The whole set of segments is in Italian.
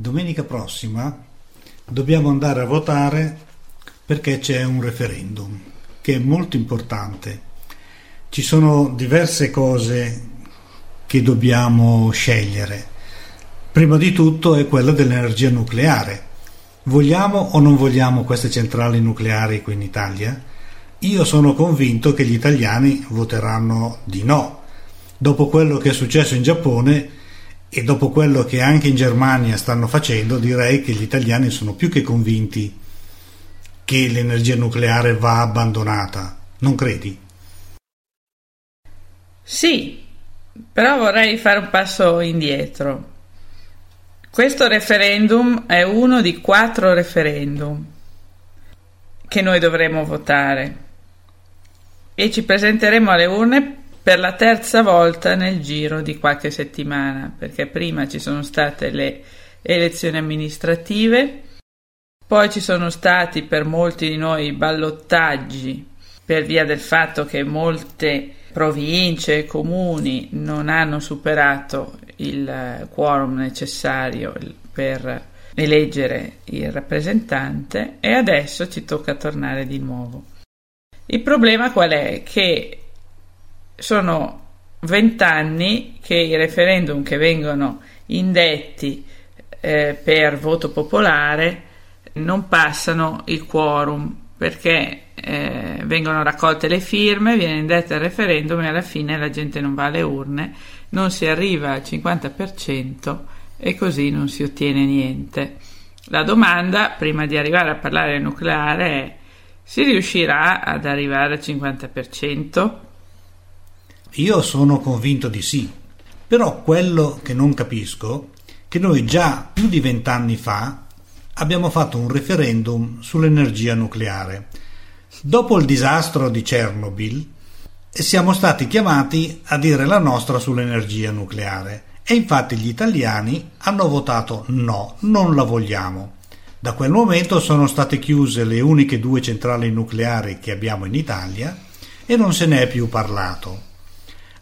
Domenica prossima dobbiamo andare a votare perché c'è un referendum che è molto importante. Ci sono diverse cose che dobbiamo scegliere. Prima di tutto è quella dell'energia nucleare. Vogliamo o non vogliamo queste centrali nucleari qui in Italia? Io sono convinto che gli italiani voteranno di no. Dopo quello che è successo in Giappone e dopo quello che anche in Germania stanno facendo, direi che gli italiani sono più che convinti che l'energia nucleare va abbandonata. Non credi? Sì, però vorrei fare un passo indietro. Questo referendum è uno di quattro referendum che noi dovremo votare e ci presenteremo alle urne per la terza volta nel giro di qualche settimana, perché prima ci sono state le elezioni amministrative, poi ci sono stati per molti di noi ballottaggi per via del fatto che molte province e comuni non hanno superato il quorum necessario per eleggere il rappresentante e adesso ci tocca tornare di nuovo. Il problema qual è? Che sono vent'anni che i referendum che vengono indetti eh, per voto popolare non passano il quorum perché eh, vengono raccolte le firme, viene indetto il referendum e alla fine la gente non va alle urne, non si arriva al 50% e così non si ottiene niente. La domanda, prima di arrivare a parlare del nucleare, è si riuscirà ad arrivare al 50%? Io sono convinto di sì, però quello che non capisco è che noi già più di vent'anni fa abbiamo fatto un referendum sull'energia nucleare. Dopo il disastro di Chernobyl siamo stati chiamati a dire la nostra sull'energia nucleare e infatti gli italiani hanno votato no, non la vogliamo. Da quel momento sono state chiuse le uniche due centrali nucleari che abbiamo in Italia e non se ne è più parlato.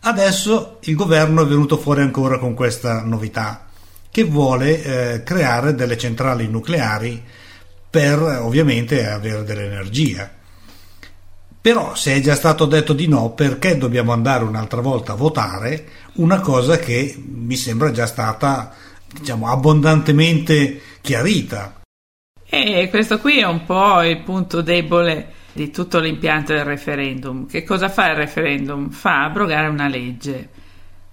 Adesso il governo è venuto fuori ancora con questa novità, che vuole eh, creare delle centrali nucleari per ovviamente avere dell'energia. Però se è già stato detto di no, perché dobbiamo andare un'altra volta a votare una cosa che mi sembra già stata diciamo abbondantemente chiarita? E questo qui è un po' il punto debole di tutto l'impianto del referendum. Che cosa fa il referendum? Fa abrogare una legge.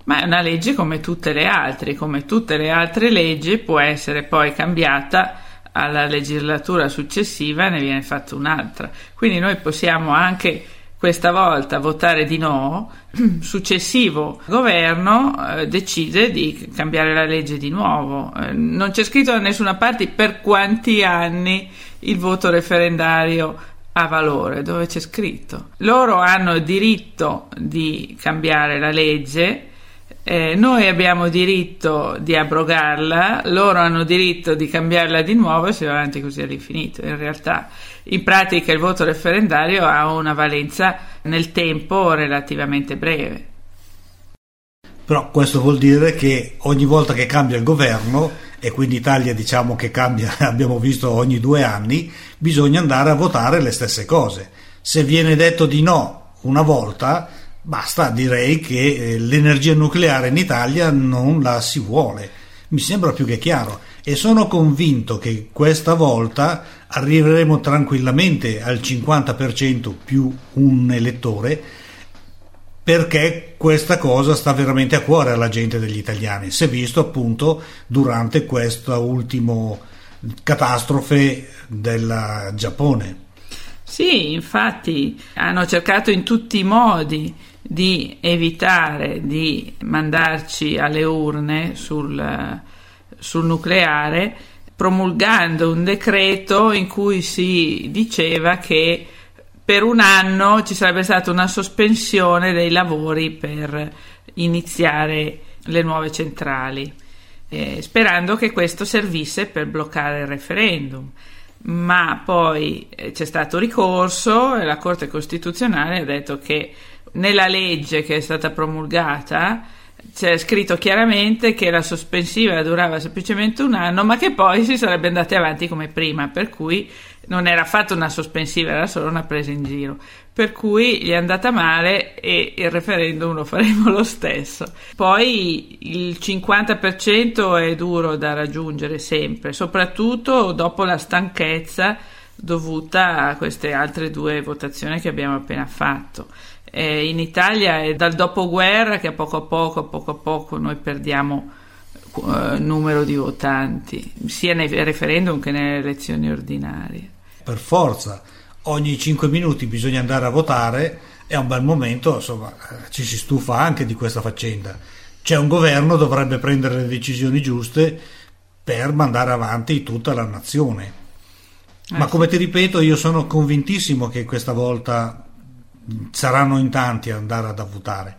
Ma è una legge come tutte le altre, come tutte le altre leggi può essere poi cambiata alla legislatura successiva e ne viene fatta un'altra. Quindi noi possiamo anche questa volta votare di no, successivo governo eh, decide di cambiare la legge di nuovo. Eh, non c'è scritto da nessuna parte per quanti anni il voto referendario ha valore, dove c'è scritto. Loro hanno il diritto di cambiare la legge eh, noi abbiamo diritto di abrogarla, loro hanno diritto di cambiarla di nuovo e si va avanti così all'infinito. In realtà, in pratica, il voto referendario ha una valenza nel tempo relativamente breve. Però questo vuol dire che ogni volta che cambia il governo, e quindi Italia diciamo che cambia, abbiamo visto ogni due anni, bisogna andare a votare le stesse cose. Se viene detto di no una volta, Basta, direi che eh, l'energia nucleare in Italia non la si vuole. Mi sembra più che chiaro e sono convinto che questa volta arriveremo tranquillamente al 50% più un elettore perché questa cosa sta veramente a cuore alla gente degli italiani. Si è visto appunto durante questa ultima catastrofe del Giappone. Sì, infatti hanno cercato in tutti i modi di evitare di mandarci alle urne sul, sul nucleare, promulgando un decreto in cui si diceva che per un anno ci sarebbe stata una sospensione dei lavori per iniziare le nuove centrali, eh, sperando che questo servisse per bloccare il referendum. Ma poi eh, c'è stato ricorso e la Corte Costituzionale ha detto che nella legge che è stata promulgata c'è scritto chiaramente che la sospensiva durava semplicemente un anno, ma che poi si sarebbe andati avanti come prima, per cui non era affatto una sospensiva, era solo una presa in giro. Per cui gli è andata male e il referendum lo faremo lo stesso. Poi il 50% è duro da raggiungere sempre, soprattutto dopo la stanchezza dovuta a queste altre due votazioni che abbiamo appena fatto. Eh, in Italia è dal dopoguerra che a poco a poco, a poco a poco noi perdiamo eh, numero di votanti, sia nei referendum che nelle elezioni ordinarie. Per forza, ogni 5 minuti bisogna andare a votare e a un bel momento insomma, eh, ci si stufa anche di questa faccenda. C'è un governo, dovrebbe prendere le decisioni giuste per mandare avanti tutta la nazione. Eh, Ma come ti ripeto, io sono convintissimo che questa volta saranno in tanti ad andare ad votare.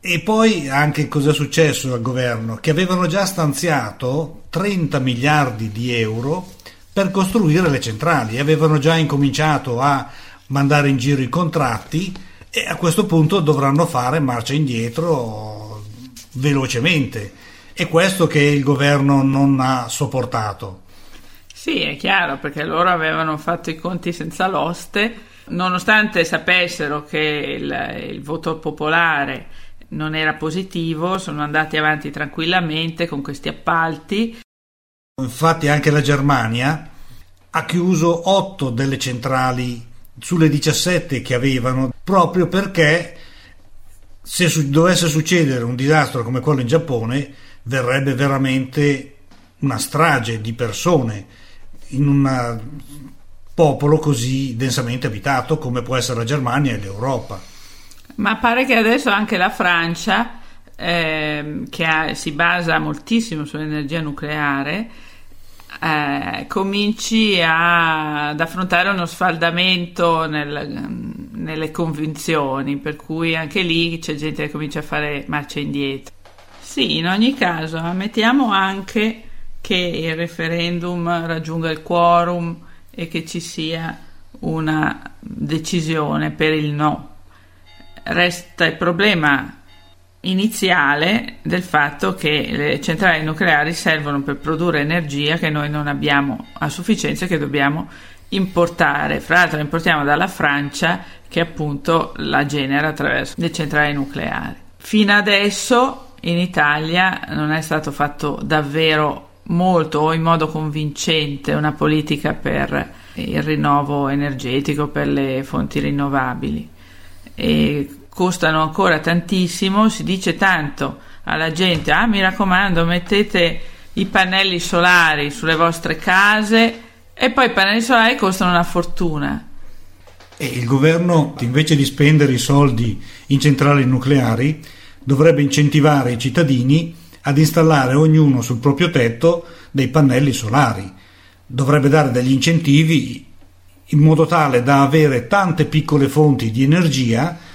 E poi anche cosa è successo al governo? Che avevano già stanziato 30 miliardi di euro per costruire le centrali, avevano già incominciato a mandare in giro i contratti e a questo punto dovranno fare marcia indietro velocemente. È questo che il governo non ha sopportato. Sì, è chiaro, perché loro avevano fatto i conti senza l'oste Nonostante sapessero che il, il voto popolare non era positivo, sono andati avanti tranquillamente con questi appalti. Infatti anche la Germania ha chiuso 8 delle centrali sulle 17 che avevano proprio perché se dovesse succedere un disastro come quello in Giappone verrebbe veramente una strage di persone in una popolo così densamente abitato come può essere la Germania e l'Europa. Ma pare che adesso anche la Francia, eh, che ha, si basa moltissimo sull'energia nucleare, eh, cominci a, ad affrontare uno sfaldamento nel, nelle convinzioni, per cui anche lì c'è gente che comincia a fare marcia indietro. Sì, in ogni caso, ammettiamo anche che il referendum raggiunga il quorum e che ci sia una decisione per il no. Resta il problema iniziale del fatto che le centrali nucleari servono per produrre energia che noi non abbiamo a sufficienza e che dobbiamo importare. Fra l'altro la importiamo dalla Francia che appunto la genera attraverso le centrali nucleari. Fino adesso in Italia non è stato fatto davvero molto o in modo convincente una politica per il rinnovo energetico, per le fonti rinnovabili. E costano ancora tantissimo, si dice tanto alla gente, ah mi raccomando mettete i pannelli solari sulle vostre case e poi i pannelli solari costano una fortuna. E il governo invece di spendere i soldi in centrali nucleari dovrebbe incentivare i cittadini ad installare ognuno sul proprio tetto dei pannelli solari. Dovrebbe dare degli incentivi in modo tale da avere tante piccole fonti di energia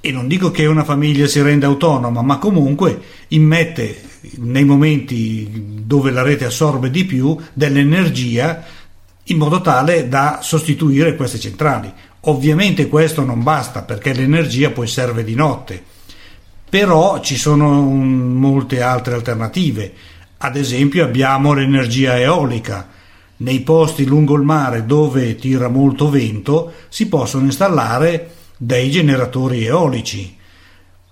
e non dico che una famiglia si renda autonoma, ma comunque immette nei momenti dove la rete assorbe di più dell'energia in modo tale da sostituire queste centrali. Ovviamente questo non basta perché l'energia poi serve di notte però ci sono molte altre alternative. Ad esempio abbiamo l'energia eolica. Nei posti lungo il mare dove tira molto vento si possono installare dei generatori eolici.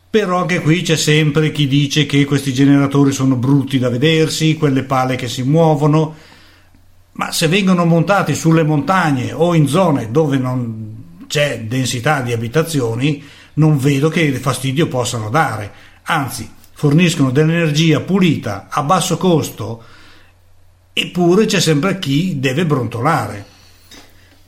Però anche qui c'è sempre chi dice che questi generatori sono brutti da vedersi, quelle pale che si muovono, ma se vengono montati sulle montagne o in zone dove non c'è densità di abitazioni, non vedo che fastidio possano dare, anzi forniscono dell'energia pulita a basso costo, eppure c'è sempre chi deve brontolare.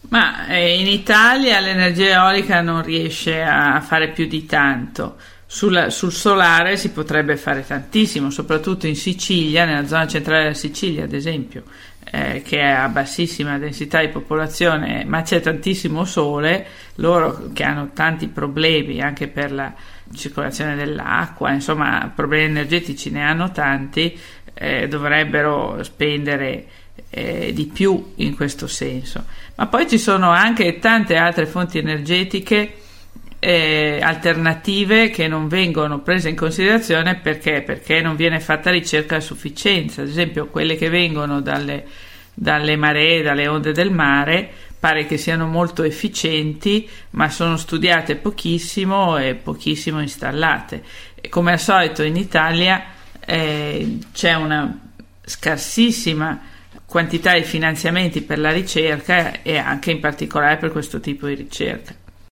Ma eh, in Italia l'energia eolica non riesce a fare più di tanto. Sul, sul, solare si potrebbe fare tantissimo, soprattutto in Sicilia, nella zona centrale della Sicilia, ad esempio eh, che è a bassissima densità di popolazione, ma c'è tantissimo sole, loro che hanno tanti problemi anche per la circolazione dell'acqua, insomma problemi energetici ne hanno tanti, eh, dovrebbero spendere eh, di più in questo senso. Ma poi ci sono anche tante altre fonti energetiche eh, alternative che non vengono prese in considerazione perché? Perché non viene fatta ricerca a sufficienza, ad esempio quelle che vengono dalle, dalle maree, dalle onde del mare, pare che siano molto efficienti, ma sono studiate pochissimo e pochissimo installate. E come al solito in Italia eh, c'è una scarsissima quantità di finanziamenti per la ricerca e anche in particolare per questo tipo di ricerca.